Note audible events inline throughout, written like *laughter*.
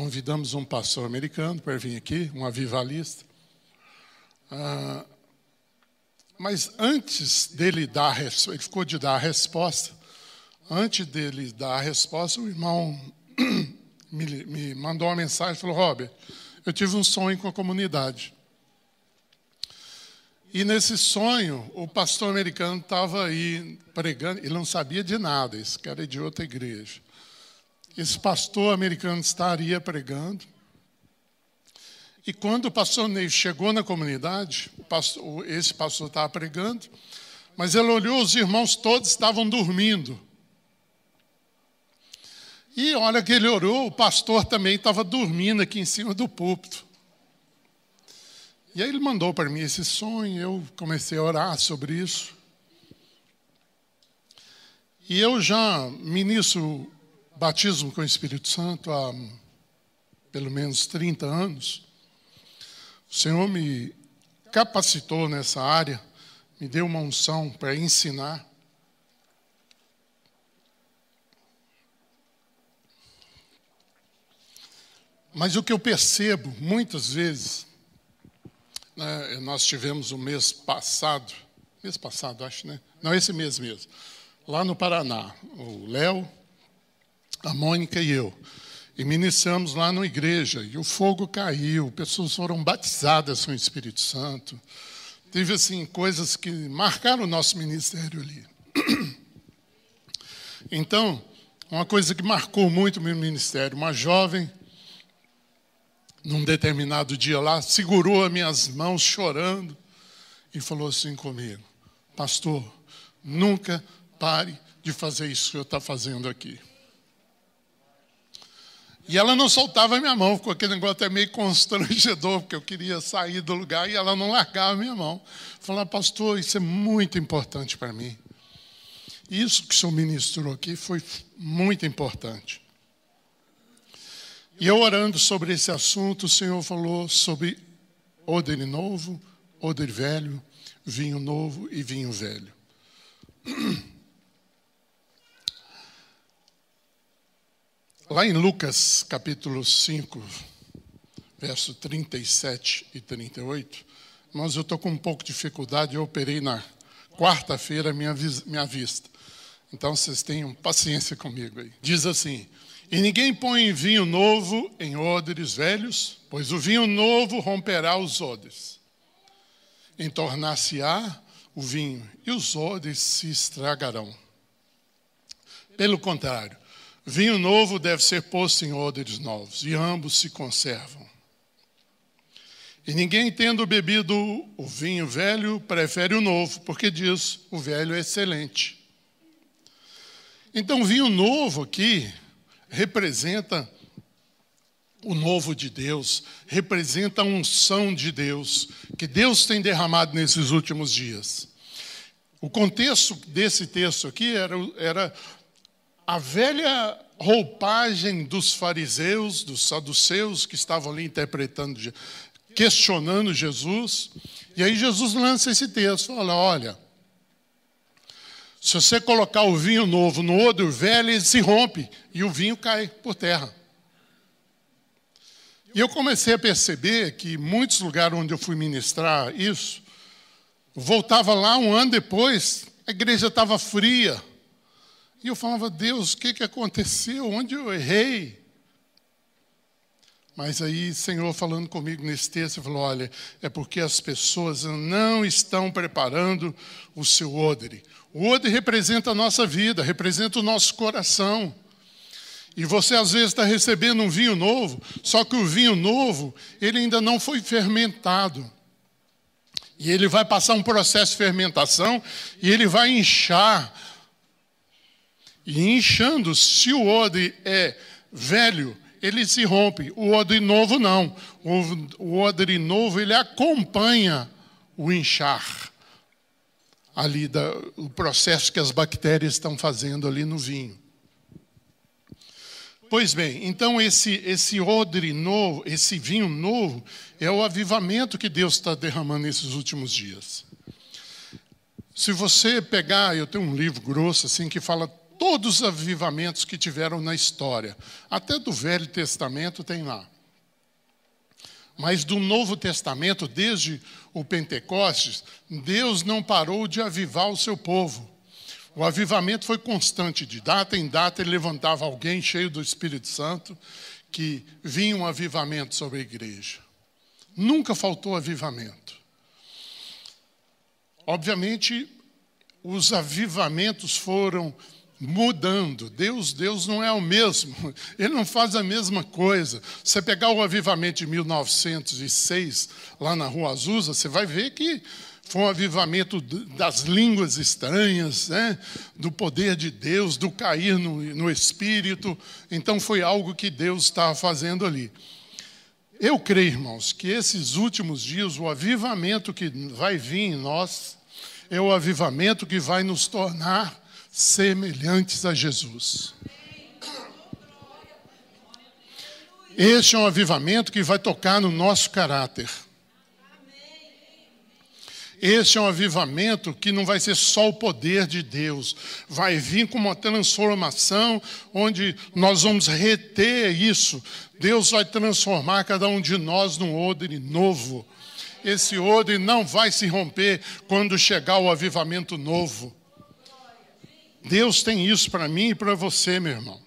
convidamos um pastor americano para vir aqui, um avivalista. Ah, mas antes dele dar, ele ficou de dar a resposta. Antes dele dar a resposta, o irmão *coughs* me, me mandou uma mensagem, falou: Robert, eu tive um sonho com a comunidade. E nesse sonho, o pastor americano estava aí pregando, ele não sabia de nada, esse cara é de outra igreja. Esse pastor americano estaria pregando. E quando o pastor Ney chegou na comunidade, esse pastor estava pregando, mas ele olhou, os irmãos todos estavam dormindo. E olha que ele orou, o pastor também estava dormindo aqui em cima do púlpito. E aí ele mandou para mim esse sonho, eu comecei a orar sobre isso. E eu já ministro batismo com o Espírito Santo há pelo menos 30 anos. O Senhor me capacitou nessa área, me deu uma unção para ensinar. Mas o que eu percebo muitas vezes né, nós tivemos o mês passado, mês passado, acho, né? Não, esse mês mesmo, lá no Paraná, o Léo, a Mônica e eu. E ministramos lá na igreja, e o fogo caiu, pessoas foram batizadas com o Espírito Santo. Teve, assim, coisas que marcaram o nosso ministério ali. *clears throat* Então, uma coisa que marcou muito o meu ministério, uma jovem num determinado dia lá, segurou as minhas mãos chorando e falou assim comigo: Pastor, nunca pare de fazer isso que eu estou fazendo aqui. E ela não soltava a minha mão, ficou aquele negócio até meio constrangedor, porque eu queria sair do lugar e ela não largava a minha mão. Falava, pastor, isso é muito importante para mim. Isso que o senhor ministrou aqui foi muito importante. E eu orando sobre esse assunto, o Senhor falou sobre odre novo, odre velho, vinho novo e vinho velho. *clears throat* Lá em Lucas capítulo 5, verso 37 e 38, mas eu estou com um pouco de dificuldade, eu operei na quarta-feira minha, minha vista. Então vocês tenham paciência comigo aí. Diz assim: e ninguém põe vinho novo em odres velhos, pois o vinho novo romperá os odres. Entornar-se-á o vinho, e os odres se estragarão. Pelo contrário, vinho novo deve ser posto em odres novos, e ambos se conservam. E ninguém, tendo bebido o vinho velho, prefere o novo, porque diz: o velho é excelente. Então, vinho novo aqui representa o novo de Deus, representa a unção de Deus, que Deus tem derramado nesses últimos dias. O contexto desse texto aqui era, era a velha roupagem dos fariseus, dos saduceus, que estavam ali interpretando, questionando Jesus. E aí Jesus lança esse texto, fala, olha, se você colocar o vinho novo no odre velho, ele se rompe e o vinho cai por terra. E eu comecei a perceber que muitos lugares onde eu fui ministrar isso, voltava lá um ano depois, a igreja estava fria. E eu falava, Deus, o que, que aconteceu? Onde eu errei? Mas aí, Senhor, falando comigo nesse texto, falou: olha, é porque as pessoas não estão preparando o seu odre. O odre representa a nossa vida, representa o nosso coração. E você às vezes está recebendo um vinho novo, só que o vinho novo, ele ainda não foi fermentado. E ele vai passar um processo de fermentação e ele vai inchar. E inchando, se o odre é velho, ele se rompe. O odre novo não. O odre novo ele acompanha o inchar ali da, o processo que as bactérias estão fazendo ali no vinho. Pois bem, então esse esse odre novo, esse vinho novo é o avivamento que Deus está derramando nesses últimos dias. Se você pegar, eu tenho um livro grosso assim que fala todos os avivamentos que tiveram na história. Até do Velho Testamento tem lá. Mas do Novo Testamento, desde o Pentecostes, Deus não parou de avivar o seu povo. O avivamento foi constante, de data em data ele levantava alguém cheio do Espírito Santo, que vinha um avivamento sobre a igreja. Nunca faltou avivamento. Obviamente, os avivamentos foram mudando. Deus, Deus não é o mesmo. Ele não faz a mesma coisa. Você pegar o avivamento de 1906 lá na Rua Azusa, você vai ver que foi um avivamento das línguas estranhas, né? do poder de Deus, do cair no, no Espírito. Então foi algo que Deus estava fazendo ali. Eu creio, irmãos, que esses últimos dias, o avivamento que vai vir em nós, é o avivamento que vai nos tornar semelhantes a Jesus. Este é um avivamento que vai tocar no nosso caráter. Este é um avivamento que não vai ser só o poder de Deus, vai vir com uma transformação onde nós vamos reter isso. Deus vai transformar cada um de nós num odre novo. Esse odre não vai se romper quando chegar o avivamento novo. Deus tem isso para mim e para você, meu irmão.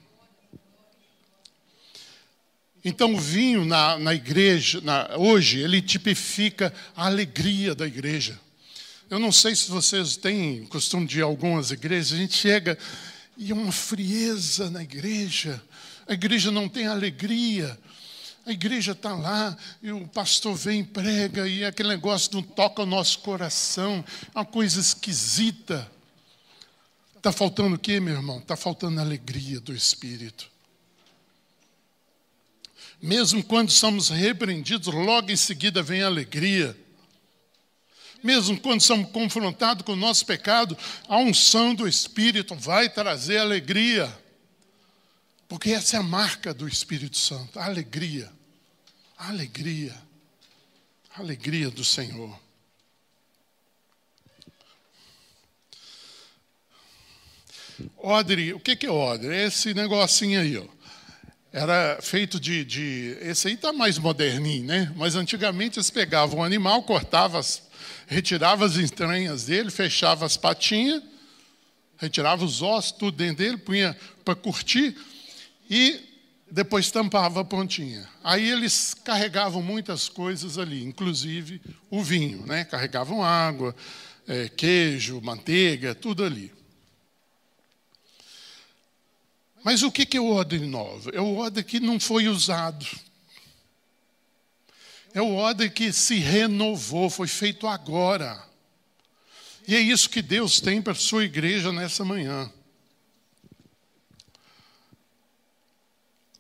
Então, o vinho na, na igreja, na, hoje, ele tipifica a alegria da igreja. Eu não sei se vocês têm costume de algumas igrejas, a gente chega e é uma frieza na igreja. A igreja não tem alegria. A igreja está lá e o pastor vem e prega e aquele negócio não toca o nosso coração, é uma coisa esquisita. Está faltando o quê, meu irmão? Está faltando a alegria do Espírito. Mesmo quando somos repreendidos, logo em seguida vem a alegria. Mesmo quando somos confrontados com o nosso pecado, a unção do Espírito vai trazer alegria. Porque essa é a marca do Espírito Santo, a alegria. A alegria. A alegria do Senhor. Odre, o que é odre? É esse negocinho aí, ó. Era feito de, de. Esse aí está mais moderninho, né? Mas antigamente eles pegavam um animal, cortavam, as, retirava as entranhas dele, fechava as patinhas, retirava os ossos, tudo dentro dele, punha para curtir e depois tampava a pontinha. Aí eles carregavam muitas coisas ali, inclusive o vinho, né? Carregavam água, é, queijo, manteiga, tudo ali. Mas o que é o odre novo? É o odre que não foi usado. É o odre que se renovou, foi feito agora. E é isso que Deus tem para a sua igreja nessa manhã.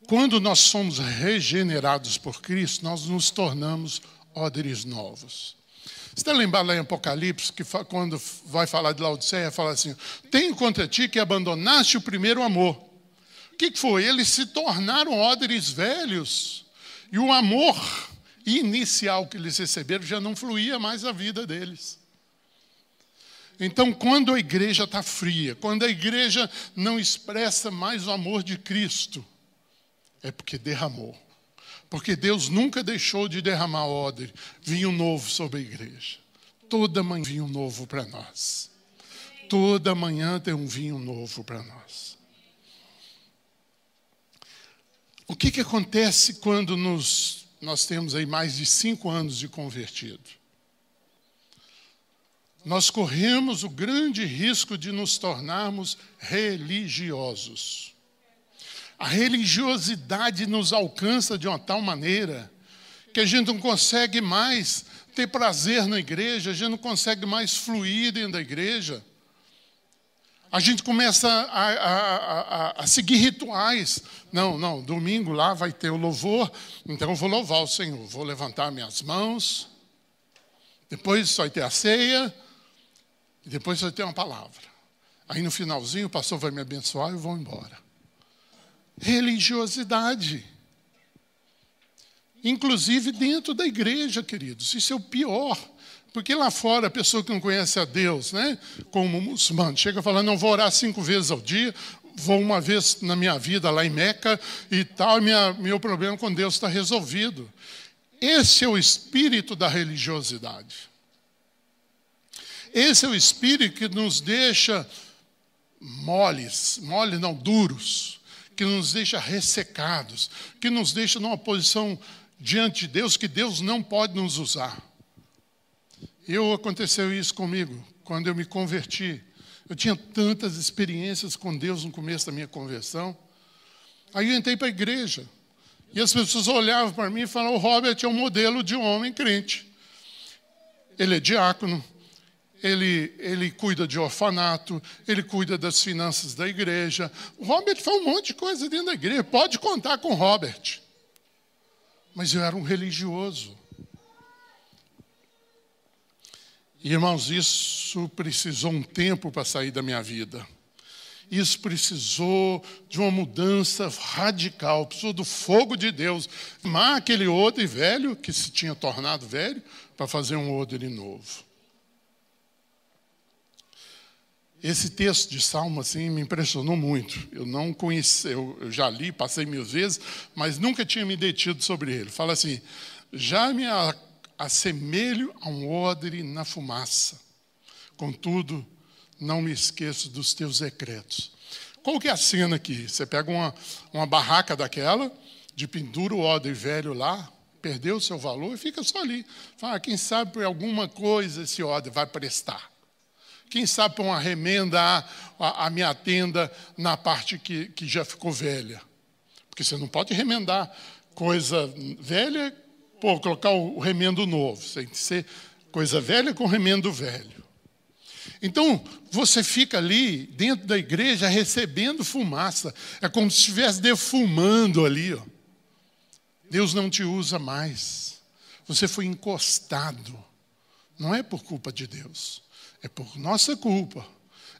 Quando nós somos regenerados por Cristo, nós nos tornamos odres novos. Você está lembrado lá em Apocalipse, que quando vai falar de Laodiceia, fala assim: Tenho contra ti que abandonaste o primeiro amor. O que foi? Eles se tornaram odres velhos. E o amor inicial que eles receberam já não fluía mais a vida deles. Então, quando a igreja está fria, quando a igreja não expressa mais o amor de Cristo, é porque derramou. Porque Deus nunca deixou de derramar odre, vinho novo sobre a igreja. Toda manhã vinho novo para nós. Toda manhã tem um vinho novo para nós. O que, que acontece quando nos, nós temos aí mais de cinco anos de convertido? Nós corremos o grande risco de nos tornarmos religiosos. A religiosidade nos alcança de uma tal maneira que a gente não consegue mais ter prazer na igreja, a gente não consegue mais fluir dentro da igreja a gente começa a, a, a, a, seguir rituais. Não, não, domingo lá vai ter o louvor, então eu vou louvar o Senhor, vou levantar minhas mãos, depois vai ter a ceia, e depois vai ter uma palavra. Aí no finalzinho o pastor vai me abençoar e eu vou embora. Religiosidade. Inclusive dentro da igreja, queridos, isso é o pior. Porque lá fora, a pessoa que não conhece a Deus, né, como muçulmano, chega falando, não vou orar cinco vezes ao dia, vou uma vez na minha vida lá em Meca e tal, minha, meu problema com Deus está resolvido. Esse é o espírito da religiosidade. Esse é o espírito que nos deixa moles, moles não, duros, que nos deixa ressecados, que nos deixa numa posição diante de Deus que Deus não pode nos usar. Eu aconteceu isso comigo quando eu me converti. Eu tinha tantas experiências com Deus no começo da minha conversão. Aí eu entrei para a igreja. E as pessoas olhavam para mim e falavam: o Robert é um modelo de um homem crente. Ele é diácono, ele, ele cuida de orfanato, ele cuida das finanças da igreja. O Robert faz um monte de coisa dentro da igreja. Pode contar com o Robert. Mas eu era um religioso. Irmãos, isso precisou um tempo para sair da minha vida. Isso precisou de uma mudança radical, precisou do fogo de Deus. Queimar aquele odre velho, que se tinha tornado velho, para fazer um odre novo. Esse texto de Salmo assim me impressionou muito. Eu não conheci, eu, eu já li, passei mil vezes, mas nunca tinha me detido sobre ele. Fala assim: já me assemelho a um odre na fumaça. Contudo, não me esqueço dos teus decretos. Qual que é a cena aqui? Você pega uma, uma barraca daquela, de pendura o odre velho lá, perdeu o seu valor e fica só ali. Fala, ah, quem sabe por alguma coisa esse odre vai prestar. Quem sabe por uma remenda a, a, a minha tenda na parte que, que já ficou velha. Porque você não pode remendar coisa velha pô, colocar o remendo novo. Tem que ser coisa velha com remendo velho. Então, você fica ali dentro da igreja recebendo fumaça. É como se estivesse defumando ali. Ó. Deus não te usa mais. Você foi encostado. Não é por culpa de Deus. É por nossa culpa.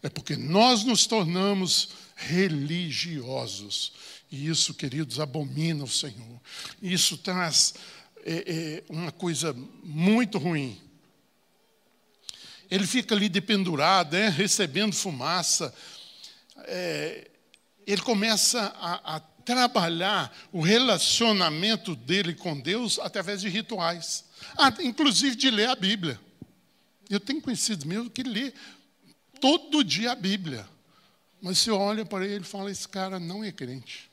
É porque nós nos tornamos religiosos. E isso, queridos, abomina o Senhor. Isso traz é, é uma coisa muito ruim. Ele fica ali dependurado, né, recebendo fumaça. É, ele começa a, a trabalhar o relacionamento dele com Deus através de rituais, ah, inclusive de ler a Bíblia. Eu tenho conhecido mesmo que lê todo dia a Bíblia. Mas você olha para ele e fala: esse cara não é crente.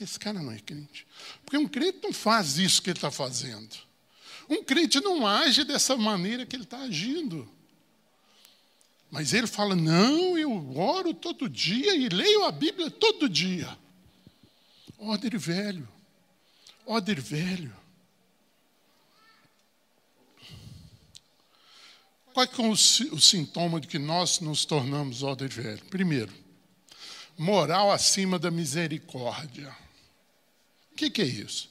Esse cara não é crente. Porque um crente não faz isso que ele está fazendo. Um crente não age dessa maneira que ele está agindo. Mas ele fala: não, eu oro todo dia e leio a Bíblia todo dia. Óder velho. Óder velho. Qual é o, sintoma de que nós nos tornamos óder velho? Primeiro, moral acima da misericórdia. O que, que é isso?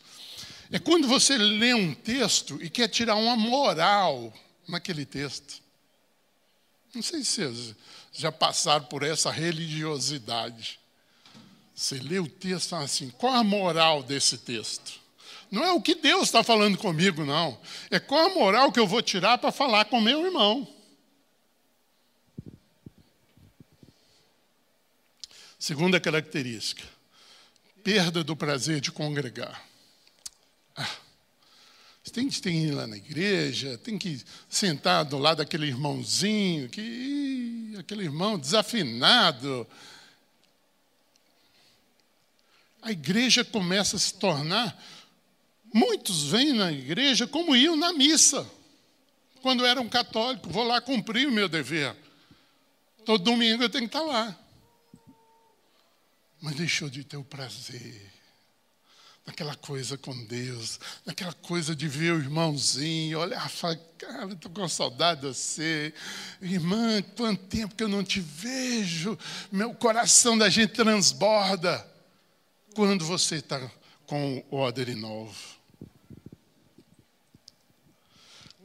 É quando você lê um texto e quer tirar uma moral naquele texto. Não sei se vocês já passaram por essa religiosidade. Você lê o texto e fala assim: qual a moral desse texto? Não é o que Deus está falando comigo, não. É qual a moral que eu vou tirar para falar com meu irmão. Segunda característica: perda do prazer de congregar. Ah, você tem que ir lá na igreja, tem que sentar do lado daquele irmãozinho, que aquele irmão desafinado. A igreja começa a se tornar. Muitos vêm na igreja como iam na missa, quando eram católicos. Vou lá cumprir o meu dever. Todo domingo eu tenho que estar lá mas deixou de ter o prazer naquela coisa com Deus, naquela coisa de ver o irmãozinho, olhar cara, estou com saudade de você. Irmã, quanto tempo que eu não te vejo, meu coração da gente transborda. Quando você está com o odre novo.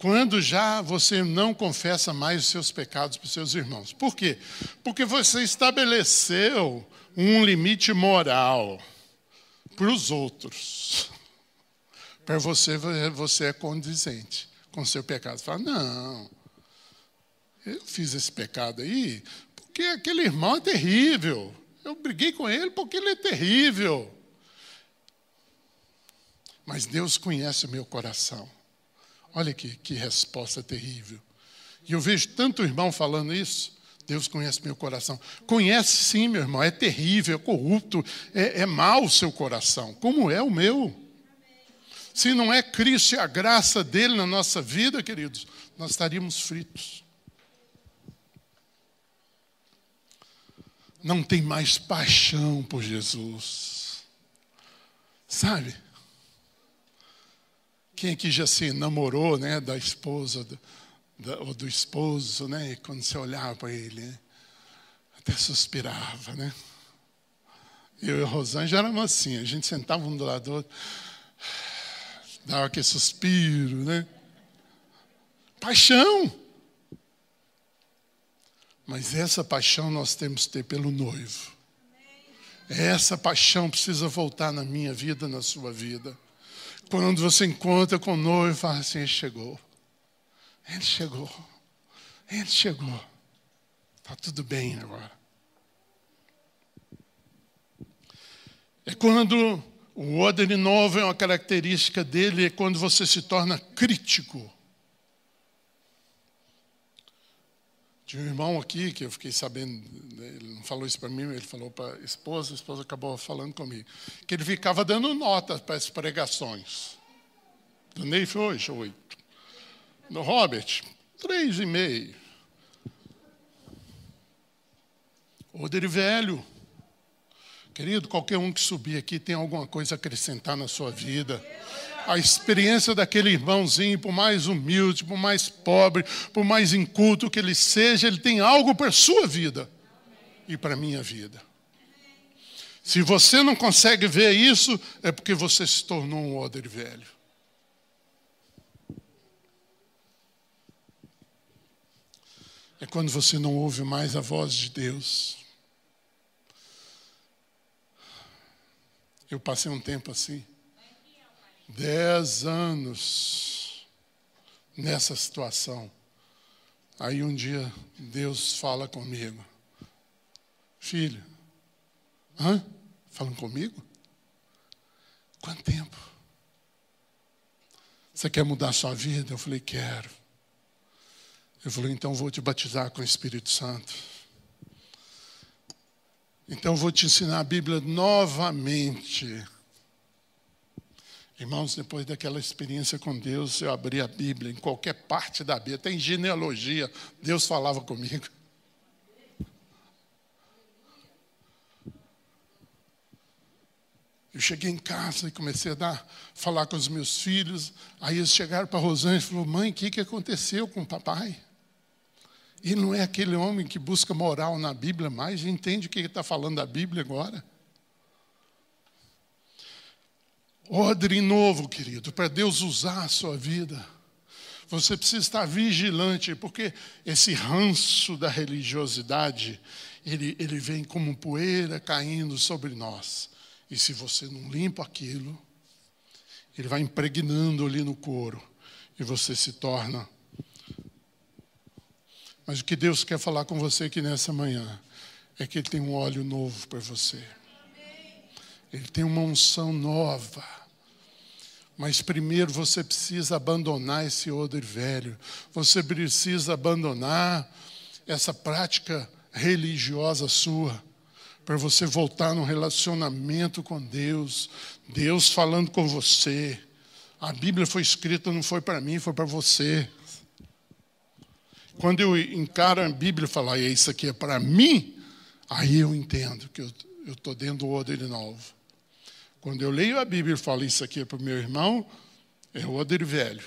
Quando já você não confessa mais os seus pecados para os seus irmãos. Por quê? Porque você estabeleceu um limite moral para os outros. Para você, você é condizente com seu pecado. Você fala, não, eu fiz esse pecado aí, por porque aquele irmão é terrível. Eu briguei com ele porque ele é terrível. Mas Deus conhece o meu coração. Olha que, que resposta terrível. E eu vejo tanto irmão falando isso. Deus conhece meu coração. Conhece sim, meu irmão. É terrível, é corrupto, é, é mau o seu coração, como é o meu. Se não é Cristo e a graça dele na nossa vida, queridos, nós estaríamos fritos. Não tem mais paixão por Jesus. Sabe? Quem aqui já se namorou, né, da esposa, ou do esposo, né? E quando você olhava para ele, né? até suspirava, né? Eu e a Rosângela éramos assim, a gente sentava um do lado do outro, dava aquele suspiro, né? Paixão! Mas essa paixão nós temos que ter pelo noivo. Essa paixão precisa voltar na minha vida, na sua vida. Quando você encontra com o noivo, fala assim: chegou. Ele chegou. Ele chegou. Está tudo bem agora. É quando o odre novo é uma característica dele, é quando você se torna crítico. Tinha um irmão aqui que eu fiquei sabendo, ele não falou isso para mim, ele falou para a esposa, a esposa acabou falando comigo, que ele ficava dando nota para as pregações. Do Neif hoje, oito. No Robert, três e meio. Oder velho. Querido, qualquer um que subir aqui tem alguma coisa a acrescentar na sua vida. A experiência daquele irmãozinho, por mais humilde, por mais pobre, por mais inculto que ele seja, ele tem algo para a sua vida e para a minha vida. Se você não consegue ver isso, é porque você se tornou um odre velho. É quando você não ouve mais a voz de Deus. Eu passei um tempo assim, dez anos nessa situação. Aí um dia Deus fala comigo, filho, hã? Falando comigo? Quanto tempo? Você quer mudar a sua vida? Eu falei, quero. Eu falei, então vou te batizar com o Espírito Santo. Então vou te ensinar a Bíblia novamente. Irmãos, depois daquela experiência com Deus, eu abri a Bíblia, em qualquer parte da Bíblia, até em genealogia, Deus falava comigo. Eu cheguei em casa e comecei a dar, falar com os meus filhos. Aí eles chegaram para a Rosângela e falaram: Mãe, o que, que aconteceu com o papai? Ele não é aquele homem que busca moral na Bíblia mais, entende o que está falando da Bíblia agora. Ordem novo, querido, para Deus usar a sua vida. Você precisa estar vigilante, porque esse ranço da religiosidade, ele, ele vem como poeira caindo sobre nós. E se você não limpa aquilo, ele vai impregnando ali no couro, e você se torna mas o que Deus quer falar com você aqui nessa manhã é que Ele tem um óleo novo para você. Ele tem uma unção nova. Mas primeiro você precisa abandonar esse odre velho. Você precisa abandonar essa prática religiosa sua. Para você voltar num relacionamento com Deus. Deus falando com você. A Bíblia foi escrita, não foi para mim, foi para você. Quando eu encaro a Bíblia e falo, ah, isso aqui é para mim, aí eu entendo que eu estou dentro do odre novo. Quando eu leio a Bíblia e falo, isso aqui é para o meu irmão, é o odre velho.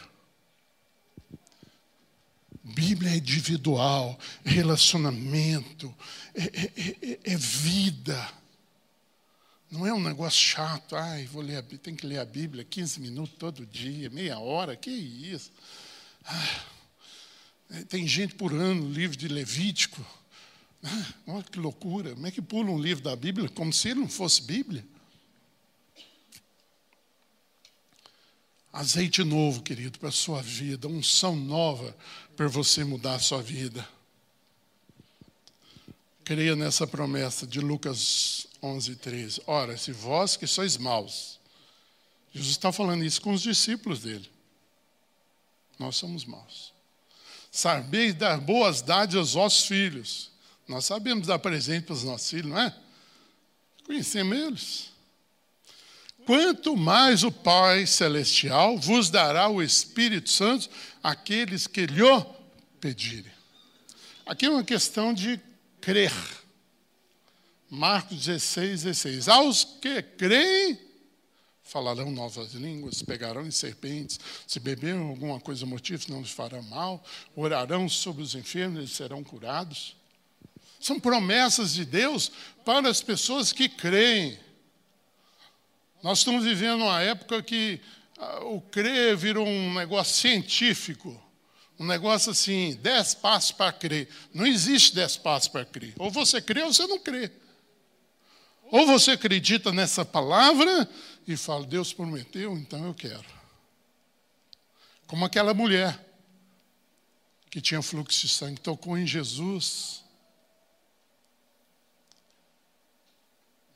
Bíblia é individual, é relacionamento, é, é, é, é, vida. Não é um negócio chato, ai, vou ler a, tem que ler a Bíblia 15 minutos todo dia, meia hora, que isso? Ah, é, tem gente por ano, livro de Levítico. Ah, olha que loucura. Como é que pula um livro da Bíblia como se ele não fosse Bíblia? Azeite novo, querido, para a sua vida, unção nova para você mudar a sua vida. creia nessa promessa de Lucas 11, 13. Ora, se vós que sois maus, Jesus está falando isso com os discípulos dele. Nós somos maus. Sabeis dar boas dádivas aos vossos filhos. Nós sabemos dar presente para os nossos filhos, não é? Conhecemos eles. Quanto mais o Pai Celestial vos dará o Espírito Santo àqueles que lhe pedirem. Aqui é uma questão de crer. Marcos 16, 16. Aos que creem, falarão novas línguas, pegarão em serpentes, se beberem alguma coisa mortífera não lhes fará mal, orarão sobre os enfermos, eles serão curados. São promessas de Deus para as pessoas que creem. Nós estamos vivendo uma época que ah, o crer virou um negócio científico. Um negócio assim, dez passos para crer. Não existe dez passos para crer. Ou você crê ou você não crê. Ou você acredita nessa palavra e fala, Deus prometeu, então eu quero. Como aquela mulher que tinha fluxo de sangue, tocou em Jesus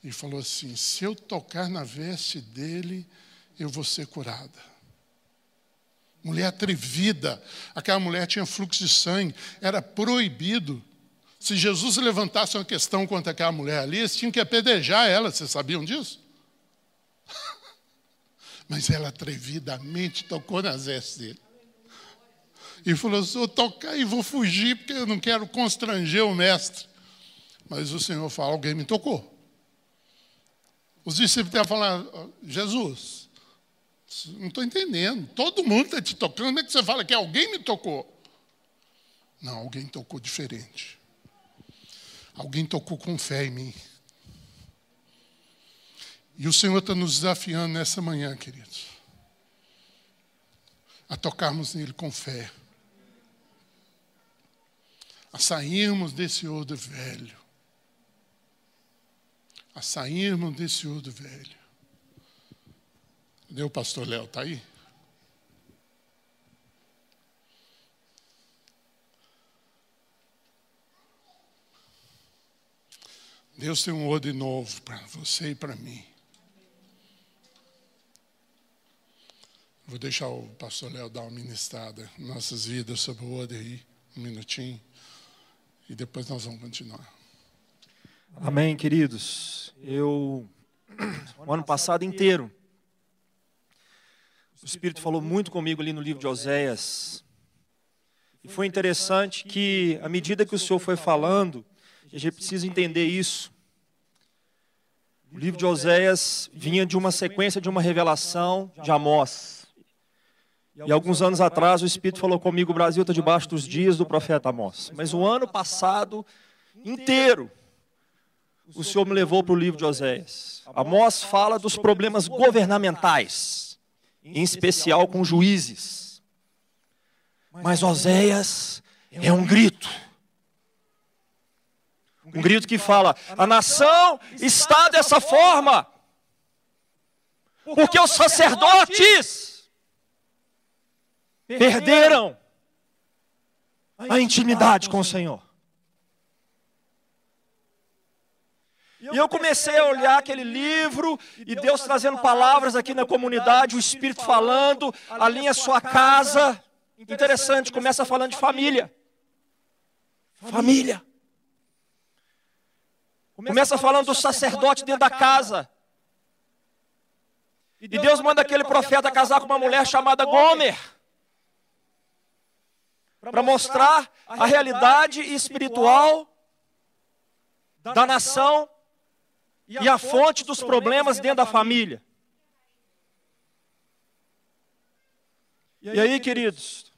e falou assim: se eu tocar na veste dele, eu vou ser curada. Mulher atrevida, aquela mulher tinha fluxo de sangue, era proibido. Se Jesus levantasse uma questão contra aquela mulher ali, eles tinham que apedrejar ela, vocês sabiam disso? Mas ela atrevidamente tocou nas vestes dele. E falou: vou tocar e vou fugir, porque eu não quero constranger o mestre. Mas o Senhor fala: alguém me tocou. Os discípulos estavam falando: Jesus, não estou entendendo. Todo mundo está te tocando, como é que você fala que alguém me tocou? Não, alguém tocou diferente. Alguém tocou com fé em mim. E o Senhor está nos desafiando nessa manhã, queridos, a tocarmos nele com fé, a sairmos desse odor velho, a sairmos desse odor velho. Cadê o pastor Léo? Está aí? Deus tem um odor novo para você e para mim. Vou deixar o pastor Léo dar uma ministrada nossas vidas sobre o aí, um minutinho, e depois nós vamos continuar. Amém, queridos. Eu, o ano passado inteiro, o Espírito falou muito comigo ali no livro de Oséias. E foi interessante que, à medida que o Senhor foi falando, a gente precisa entender isso. O livro de Oséias vinha de uma sequência de uma revelação de Amós. E alguns anos atrás o Espírito falou comigo: o Brasil está debaixo dos dias do profeta Amós. Mas o ano passado inteiro, o Senhor me levou para o livro de Oséias. Amós fala dos problemas governamentais, em especial com juízes. Mas Oséias é um grito. Um grito que fala: a nação está dessa forma, porque os sacerdotes perderam a intimidade com o Senhor. E eu comecei a olhar aquele livro e Deus trazendo palavras aqui na comunidade, o Espírito falando, alinha sua casa. Interessante, começa falando de família. Família. Começa falando do sacerdote dentro da casa. E Deus manda aquele profeta casar com uma mulher chamada Gomer para mostrar a realidade espiritual da nação e a fonte dos problemas dentro da família. E aí, queridos,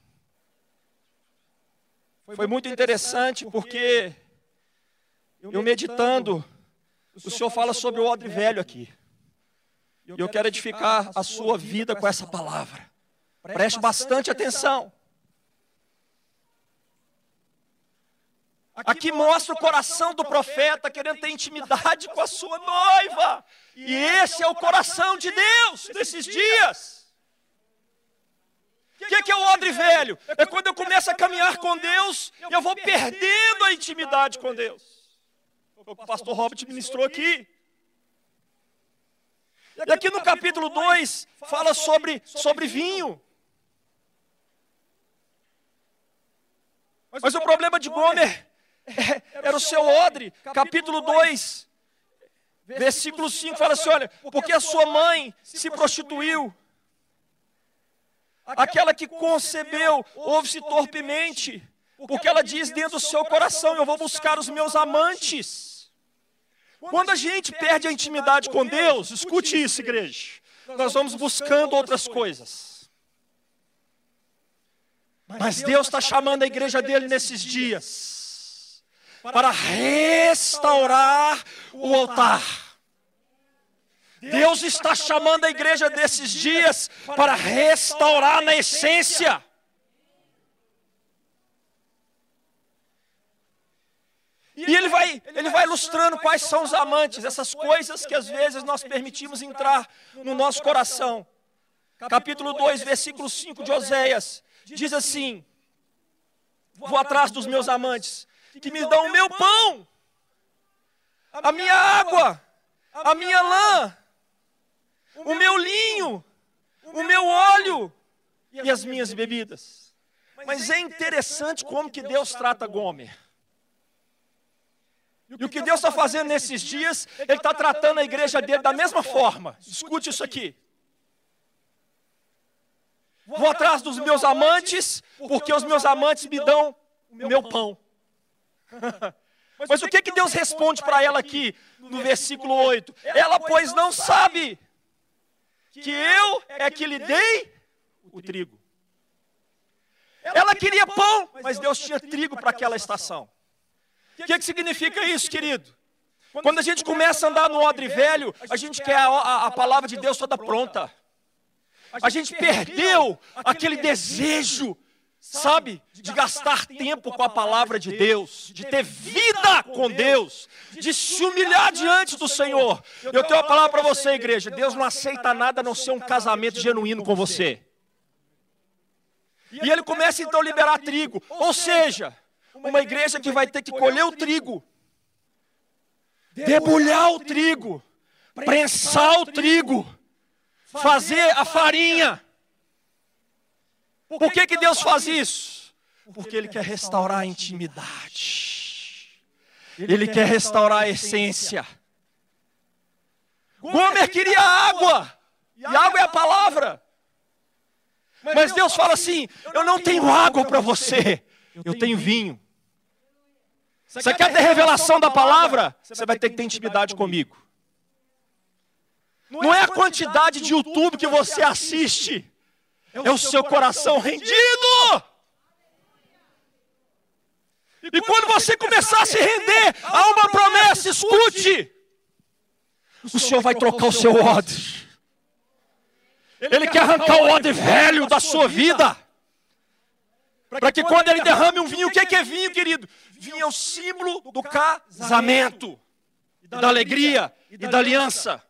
foi muito interessante porque eu meditando, o Senhor fala sobre o odre velho aqui. E eu quero edificar a sua vida com essa palavra. Preste bastante atenção. Aqui mostra o coração do profeta querendo ter intimidade com a sua noiva. E esse é o coração de Deus nesses dias. O que, que é o odre velho? É quando eu começo a caminhar com Deus, eu vou perdendo a intimidade com Deus. o pastor Robert ministrou aqui. E aqui no capítulo 2 fala sobre, sobre vinho. Mas o problema de Gomer é, era o seu odre. Capítulo 2, versículo 5 fala assim: olha, porque a sua mãe se prostituiu. Aquela que concebeu, ouve-se torpemente, porque ela diz dentro do seu coração: Eu vou buscar os meus amantes. Quando a gente perde a intimidade com Deus, escute isso, igreja, nós vamos buscando outras coisas. Mas Deus está chamando a igreja dele nesses dias para restaurar o altar. Deus está chamando a igreja desses dias para restaurar na essência. E ele vai, ele vai ilustrando quais são os amantes, essas coisas que às vezes nós permitimos entrar no nosso coração. Capítulo 2, versículo 5 de Oséias, diz assim: Vou atrás dos meus amantes, que me dão o meu pão, a minha água, a minha lã, o meu linho, o meu óleo e as minhas bebidas. Mas é interessante como que Deus trata Gomer. E o que Deus está fazendo nesses dias, Ele está tratando a igreja dele da mesma forma. Escute isso aqui. Vou atrás dos meus amantes, porque os meus amantes me dão o meu pão. *laughs* Mas o que, que Deus responde para ela aqui no versículo 8? Ela, pois, não sabe que eu é que lhe dei o trigo. Ela queria pão, mas Deus tinha trigo para aquela estação. O que, que significa isso, querido? Quando a gente começa a andar no odre velho, a gente quer a, a, a palavra de Deus toda pronta. A gente perdeu aquele desejo sabe, de gastar tempo com a palavra de Deus, de ter vida com Deus, de se humilhar diante do Senhor. Eu tenho uma palavra para você, igreja: Deus não aceita nada a não ser um casamento genuíno com você. E ele começa então a liberar trigo, ou seja, uma igreja que vai ter que colher o trigo, debulhar o trigo, prensar o trigo, fazer a farinha por que, que Deus faz isso? Porque Ele quer restaurar a intimidade. Ele quer restaurar a essência. Gomer queria água. E água é a palavra. Mas Deus fala assim: Eu não tenho água para você, eu tenho vinho. Você quer ter revelação da palavra? Você vai ter que ter intimidade comigo. Não é a quantidade de YouTube que você assiste é o seu coração rendido. E quando você começar a se render a uma promessa, escute: o Senhor vai trocar o seu ódio. Ele quer arrancar o ódio velho da sua vida. Para que quando ele derrame um vinho, o que é vinho, querido? Vinho é o símbolo do casamento, da alegria e da aliança.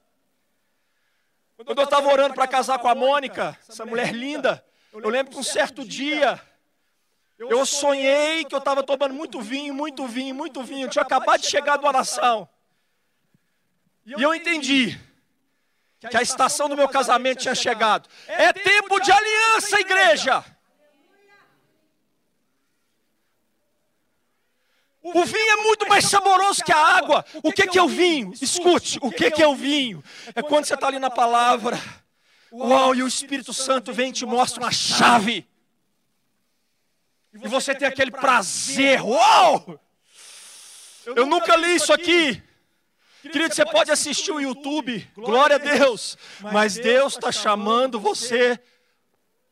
Quando eu estava orando para casar com a Mônica, essa mulher linda, eu lembro que um certo dia, eu sonhei que eu estava tomando muito vinho, muito vinho, muito vinho. Eu tinha acabado de chegar de uma nação. E eu entendi que a estação do meu casamento tinha chegado. É tempo de aliança, igreja. O vinho é muito mais saboroso que a água. O que, que é o vinho? Escute, o que, que é o vinho? É quando você está ali na palavra. Uau, e o Espírito Santo vem e te mostra uma chave. E você tem aquele prazer. Uau! Eu nunca li isso aqui. Querido, você pode assistir o YouTube, glória a Deus. Mas Deus está chamando você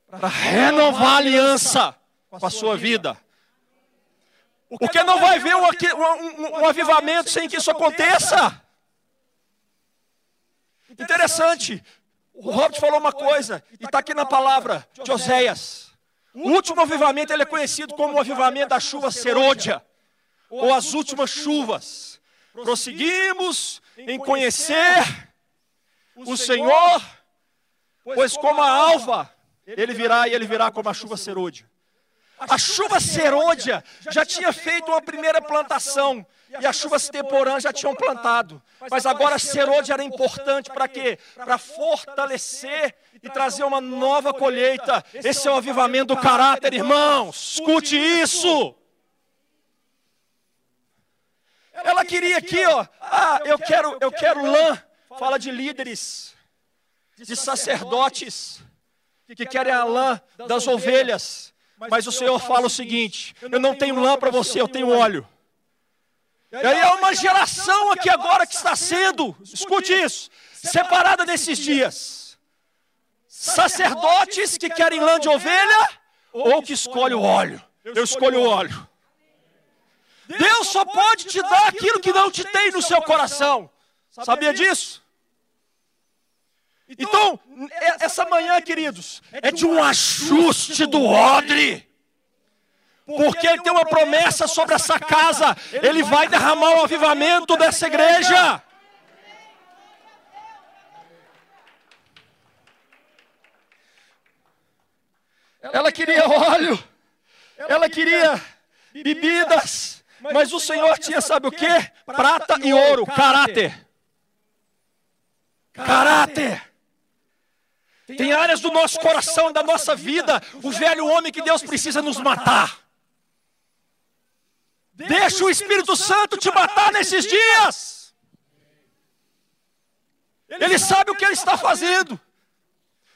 para renovar a aliança com a sua vida. Porque não vai haver um, um, um avivamento sem que isso aconteça. Interessante. O Robert falou uma coisa, e está aqui na palavra de Oséias. O último avivamento ele é conhecido como o avivamento da chuva serôdia, ou as últimas chuvas. Prosseguimos em conhecer o Senhor, pois como a alva, ele virá e ele virá como a chuva serôdia. A chuva serôdia já tinha feito uma primeira plantação. e as chuvas temporãs já tinham plantado. Mas agora Serode era importante para quê? Para fortalecer e trazer uma nova colheita. Esse é o avivamento do caráter, irmãos. Escute isso. Ela queria aqui, ó. Ah, eu quero, eu quero lã. Fala de líderes, de sacerdotes que querem a lã das ovelhas. Mas o Senhor fala o seguinte: eu não tenho lã para você, eu tenho óleo. E aí é uma geração aqui agora que está sendo, escute isso, separada desses dias. Sacerdotes que querem lã de ovelha ou que escolhem o óleo. Eu escolho o óleo. Deus só pode te dar aquilo que não te tem no seu coração. Sabia disso? Então, essa manhã, queridos, é de um ajuste do odre. Porque ele tem uma promessa sobre essa casa. Ele vai derramar o avivamento dessa igreja. Ela queria óleo. Ela queria bebidas. Mas o Senhor tinha, sabe o que? Prata e ouro, caráter. Caráter. Tem áreas do nosso coração, da nossa vida, o velho homem que Deus precisa nos matar. Deixa o Espírito Santo te matar nesses dias. Ele sabe o que ele está fazendo.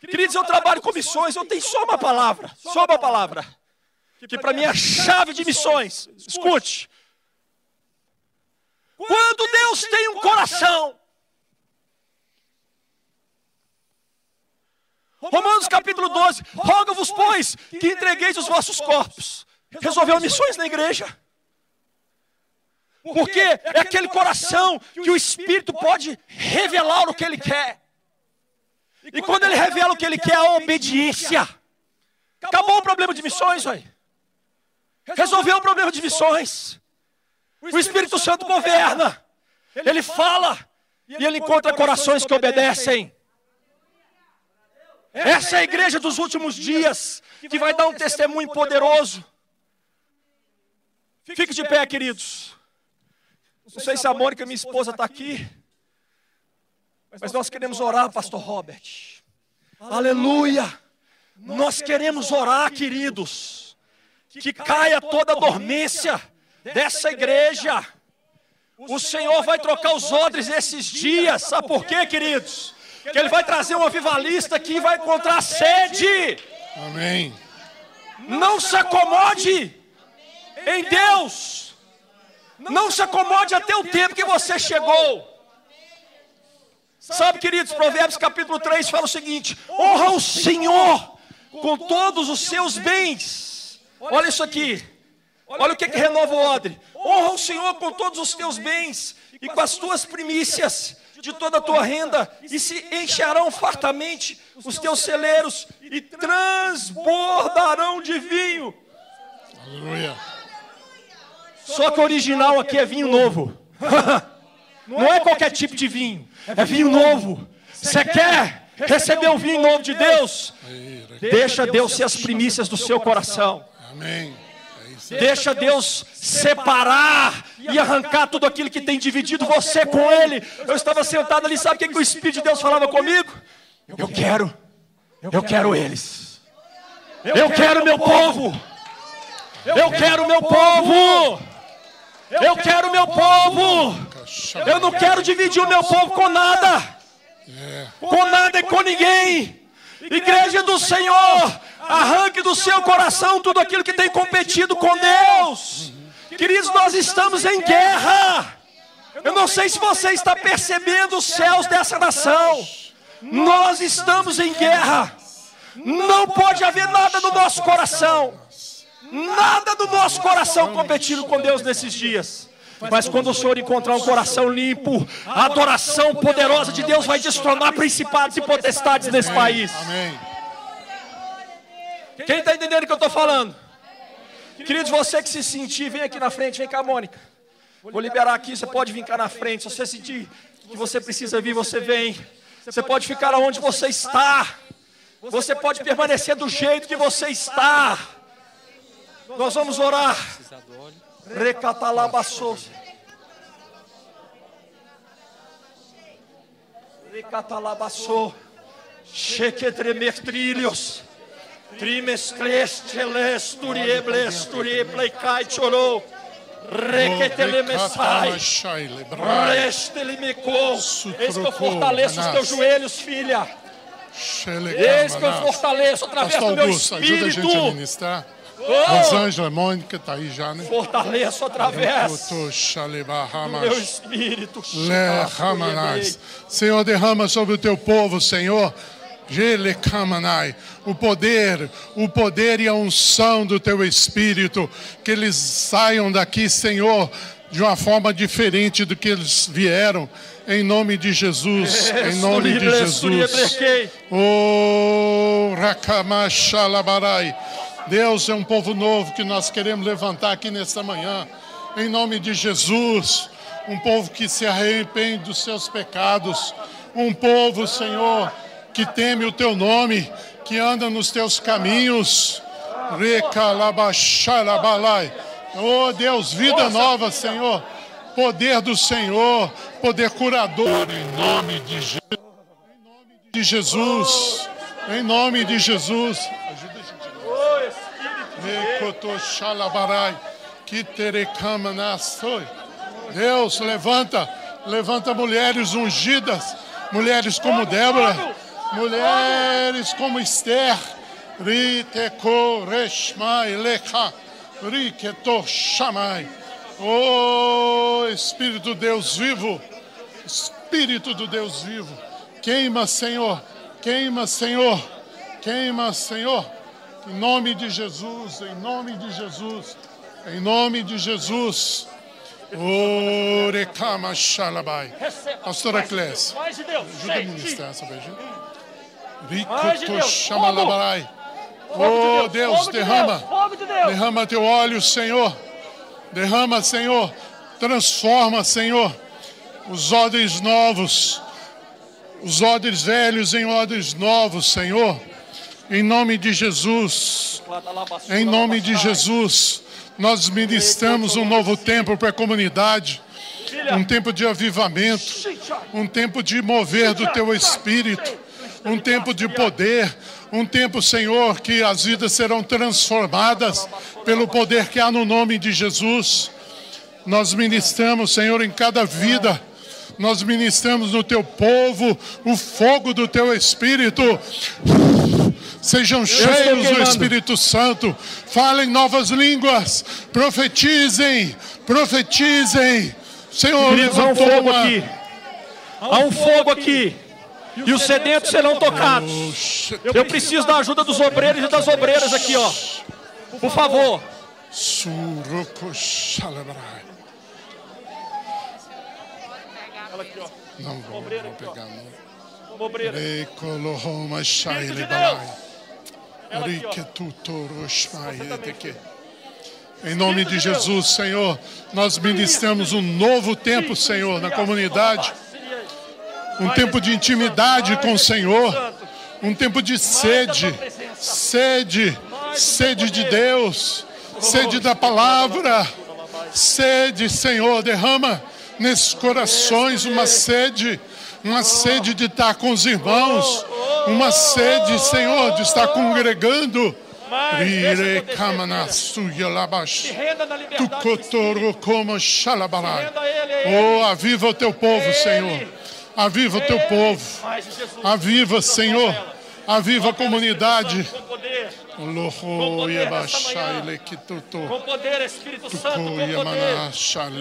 Queridos, eu trabalho com missões, eu tenho só uma palavra, só uma palavra. Que para mim é a chave de missões. Escute. Quando Deus tem um coração, Romanos capítulo 12, roga-vos, pois, que entregueis os vossos corpos. Resolveu missões na igreja. Porque é aquele coração que o Espírito pode revelar o que ele quer. E quando ele revela o que ele quer, a obediência. Acabou o problema de missões, aí. Resolveu o problema de missões. O Espírito Santo governa. Ele fala. E ele encontra corações que obedecem. Essa é a igreja dos últimos dias, que vai dar um testemunho poderoso. Fique de pé, queridos. Não sei se a Mônica, minha esposa, está aqui. Mas nós queremos orar, Pastor Robert. Aleluia! Nós queremos orar, queridos. Que caia toda a dormência dessa igreja. O Senhor vai trocar os odres esses dias. Sabe por quê, queridos? Que Ele vai trazer um avivalista que vai encontrar sede. Amém. Não se acomode em Deus. Não se acomode até o tempo que você chegou. Sabe, queridos, Provérbios capítulo 3 fala o seguinte: honra o Senhor com todos os seus bens. Olha isso aqui. Olha o que, que renova o odre. Honra o Senhor com todos os teus bens e com as tuas primícias de toda a tua renda, e se encherão fartamente os teus celeiros e transbordarão de vinho. Aleluia. Só que o original aqui é vinho novo. *laughs* Não é qualquer tipo de vinho, é vinho novo. Você quer receber o vinho novo de Deus? Deixa Deus ser as primícias do seu coração. Amém. Deixa Deus separar e arrancar tudo aquilo que tem dividido você com Ele. Eu estava sentado ali, sabe o que, que o Espírito de Deus falava comigo? Eu quero, eu quero eles. Eu quero meu povo. Eu quero meu povo. Eu quero meu povo. Eu não quero dividir o meu povo com nada. Com nada e com ninguém. Igreja do Senhor, arranque do seu coração tudo aquilo que tem competido com Deus. Queridos, nós estamos em guerra. Eu não sei se você está percebendo os céus dessa nação. Nós estamos em guerra. Não pode haver nada no nosso coração nada do nosso coração competindo com Deus nesses dias. Mas quando o Senhor encontrar um coração limpo, a adoração poderosa de Deus vai destronar principados e potestades nesse país. Quem está entendendo o que eu estou falando? Querido, você que se sentir, vem aqui na frente, vem cá, Mônica. Vou liberar aqui, você pode vir cá na frente. Se você sentir que você precisa vir, você vem. Você pode ficar onde você está. Você pode permanecer do jeito que você está. Nós vamos orar. Recatalabassos. Cheque Chequetremer trilhos. Trimesclesteles, turiebles, turieplecai chorou. Eis que eu fortaleço os teus joelhos, filha. Eis que eu fortaleço através Pastor do meu Augusto, ajuda a gente a espírito. ministrar. Oh! Rosângela, Mônica, tá aí já, né? Fortaleço através do meu espírito. Senhor, derrama sobre o teu povo, Senhor. O poder, o poder e a unção do teu espírito. Que eles saiam daqui, Senhor, de uma forma diferente do que eles vieram. Em nome de Jesus. *laughs* Em nome de Jesus. Oh, Rakamashalabarai. Deus é um povo novo que nós queremos levantar aqui nesta manhã. Em nome de Jesus. Um povo que se arrepende dos seus pecados. Um povo, Senhor, que teme o teu nome, que anda nos teus caminhos. Oh Deus, vida nova, Senhor. Poder do Senhor, poder curador, em nome de Jesus. Em nome de Jesus. Em nome de Jesus. Ajuda a gente. Deus, levanta, levanta mulheres ungidas, mulheres como Débora, mulheres como Esther. Riteko Reshmai Lecha, Riketo Shamai. Oh, Espírito Deus vivo, Espírito do Deus vivo, queima, Senhor, queima, Senhor, queima, Senhor. Em nome de Jesus, em nome de Jesus, em nome de Jesus. Orekama Shalabai. Receba Pastora Deus. ajuda a ministrar essa vez. Oh de Deus, derrama, derrama teu óleo, Senhor. Derrama, Senhor. Transforma, Senhor, os odres novos, os odres velhos em odres novos, Senhor. Em nome de Jesus. Em nome de Jesus, nós ministramos um novo tempo para a comunidade, um tempo de avivamento, um tempo de mover do teu espírito, um tempo de poder, um tempo, Senhor, que as vidas serão transformadas pelo poder que há no nome de Jesus. Nós ministramos, Senhor, em cada vida. Nós ministramos no teu povo o fogo do teu espírito. Sejam cheios do. Espírito Santo. Falem novas línguas. Profetizem. Profetizem. Senhor, Queridos, há um fogo uma... aqui. Há um fogo aqui. E os sedentos serão tocados. Eu preciso da ajuda dos obreiros e das obreiras aqui, ó. Por favor. Não vou, não vou pegar, não. Shaile Espírito de Eteke. Em nome de Jesus, Senhor, nós ministramos um novo tempo, Senhor, na comunidade. Um tempo de intimidade com o Senhor. Um tempo de sede. Sede. Sede de Deus. Sede da palavra. Sede, Senhor, derrama nesses corações uma sede. Uma sede de estar com os irmãos. Uma sede, Senhor, de estar congregando. É. Oh, aviva o teu povo, Senhor. Aviva o teu povo. Aviva, Senhor. Aviva a comunidade. Com poder. Espírito Santo. Com poder.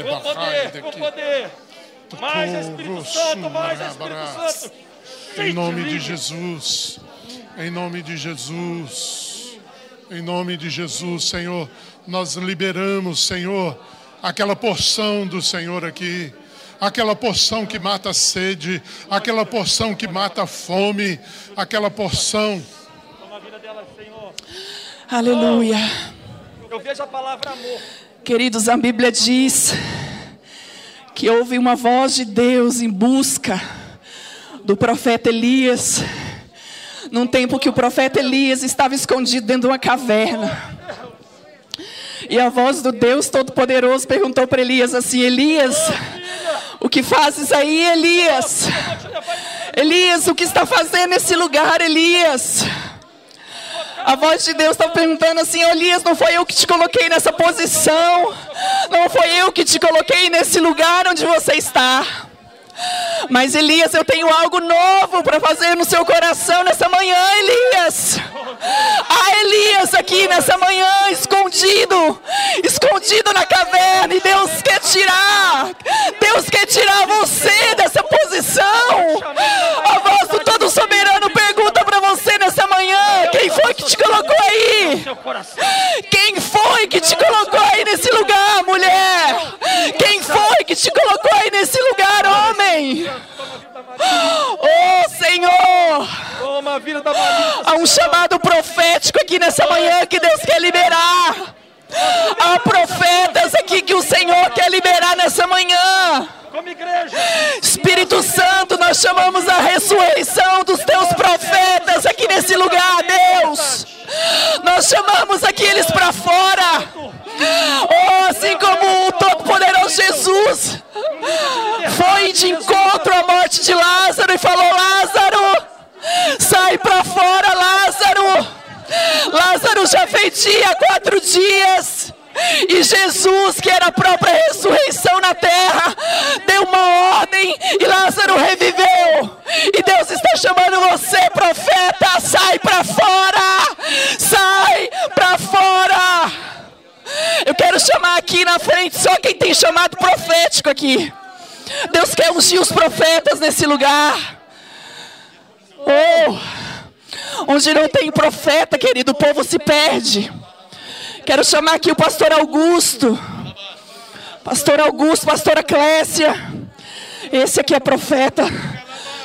Com poder. Com poder. Mais Espírito Santo. Mais Espírito Santo. Em nome de Jesus. Em nome de Jesus. Em nome de Jesus, Senhor, nós liberamos, Senhor, aquela porção do Senhor aqui. Aquela porção que mata a sede, aquela porção que mata a fome, aquela porção. Aleluia. Eu vejo a palavra amor. Queridos, a Bíblia diz que houve uma voz de Deus em busca do profeta Elias, num tempo que o profeta Elias estava escondido dentro de uma caverna. E a voz do Deus Todo-Poderoso perguntou para Elias assim: Elias, o que fazes aí, Elias? Elias, o que está fazendo nesse lugar, Elias? A voz de Deus está perguntando assim: Elias, não foi eu que te coloquei nessa posição, não foi eu que te coloquei nesse lugar onde você está. Mas Elias, eu tenho algo novo para fazer no seu coração nessa manhã, Elias. Há Elias aqui nessa manhã, escondido, escondido na caverna, e Deus quer tirar, Deus quer tirar você dessa posição. A voz do Todo Soberano pergunta para você nessa manhã: quem foi que te colocou aí? Quem foi que te colocou aí nesse lugar, mulher? Quem foi que te colocou homem? Oh Senhor! Há um chamado profético aqui nessa manhã que Deus quer liberar. Há profetas aqui que o Senhor quer liberar nessa manhã. Espírito Santo, nós chamamos a ressurreição dos teus profetas aqui nesse lugar, Deus. Nós chamamos aqueles para fora. Oh, assim como o Todo-Poderoso Jesus foi de encontro à morte de Lázaro e falou: Lázaro, sai para fora, Lázaro. Lázaro já fedia quatro dias. E Jesus, que era a própria ressurreição na terra, deu uma ordem e Lázaro reviveu. E Deus está chamando você, profeta, sai para fora! Sai para fora! Eu quero chamar aqui na frente só quem tem chamado profético aqui. Ungir os profetas nesse lugar. Oh, onde não tem profeta, querido, o povo se perde. Quero chamar aqui o pastor Augusto. Pastor Augusto, pastora Clécia. Esse aqui é profeta.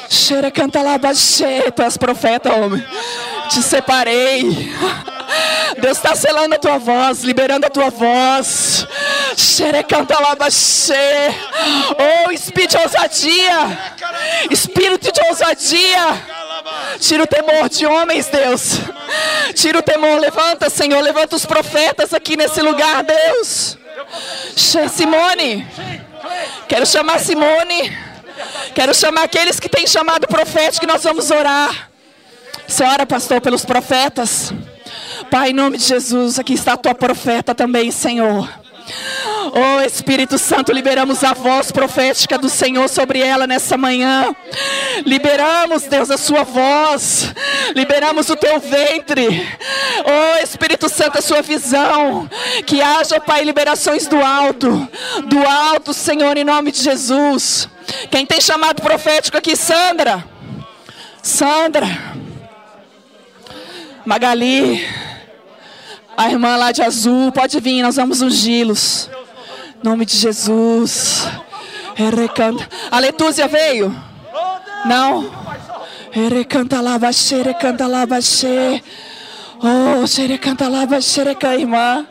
Cheira canta lá baixê. Tu és profeta, homem. Te separei. Deus está selando a tua voz, liberando a tua voz. Oh, espírito de ousadia. Espírito de ousadia. Tira o temor de homens, Deus. Tira o temor. Levanta, Senhor. Levanta os profetas aqui nesse lugar, Deus. Simone. Quero chamar Simone. Quero chamar aqueles que têm chamado profético que nós vamos orar. Você ora, pastor, pelos profetas. Pai, em nome de Jesus, aqui está a tua profeta também, Senhor. Oh Espírito Santo, liberamos a voz profética do Senhor sobre ela nessa manhã. Liberamos, Deus, a sua voz. Liberamos o teu ventre. Oh Espírito Santo, a sua visão. Que haja, Pai, liberações do alto. Do alto, Senhor, em nome de Jesus. Quem tem chamado profético aqui, Sandra. Sandra. Magali. A irmã lá de azul, pode vir, nós vamos ungí-los. Nome de Jesus. A Letúzia veio? Não? Erecanta lá, baixê, erecanta lá, baixê. Oh, xerecanta lá, baixê, irmã.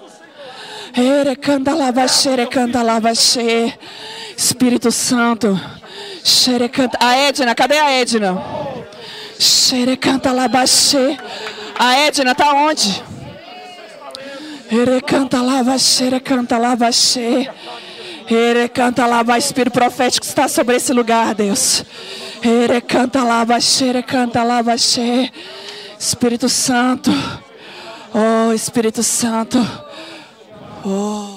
Erecanta lá, baixê, erecanta lá, baixê. Espírito Santo. Xerecanta. A Edna, cadê a Edna? Xerecanta lá, baixê. A Edna tá onde? Ere canta lava xere canta lava. Ere canta lava espírito profético está sobre esse lugar, Deus. Ere canta lava xere canta lava. Espírito Santo. Oh, Espírito Santo. Oh.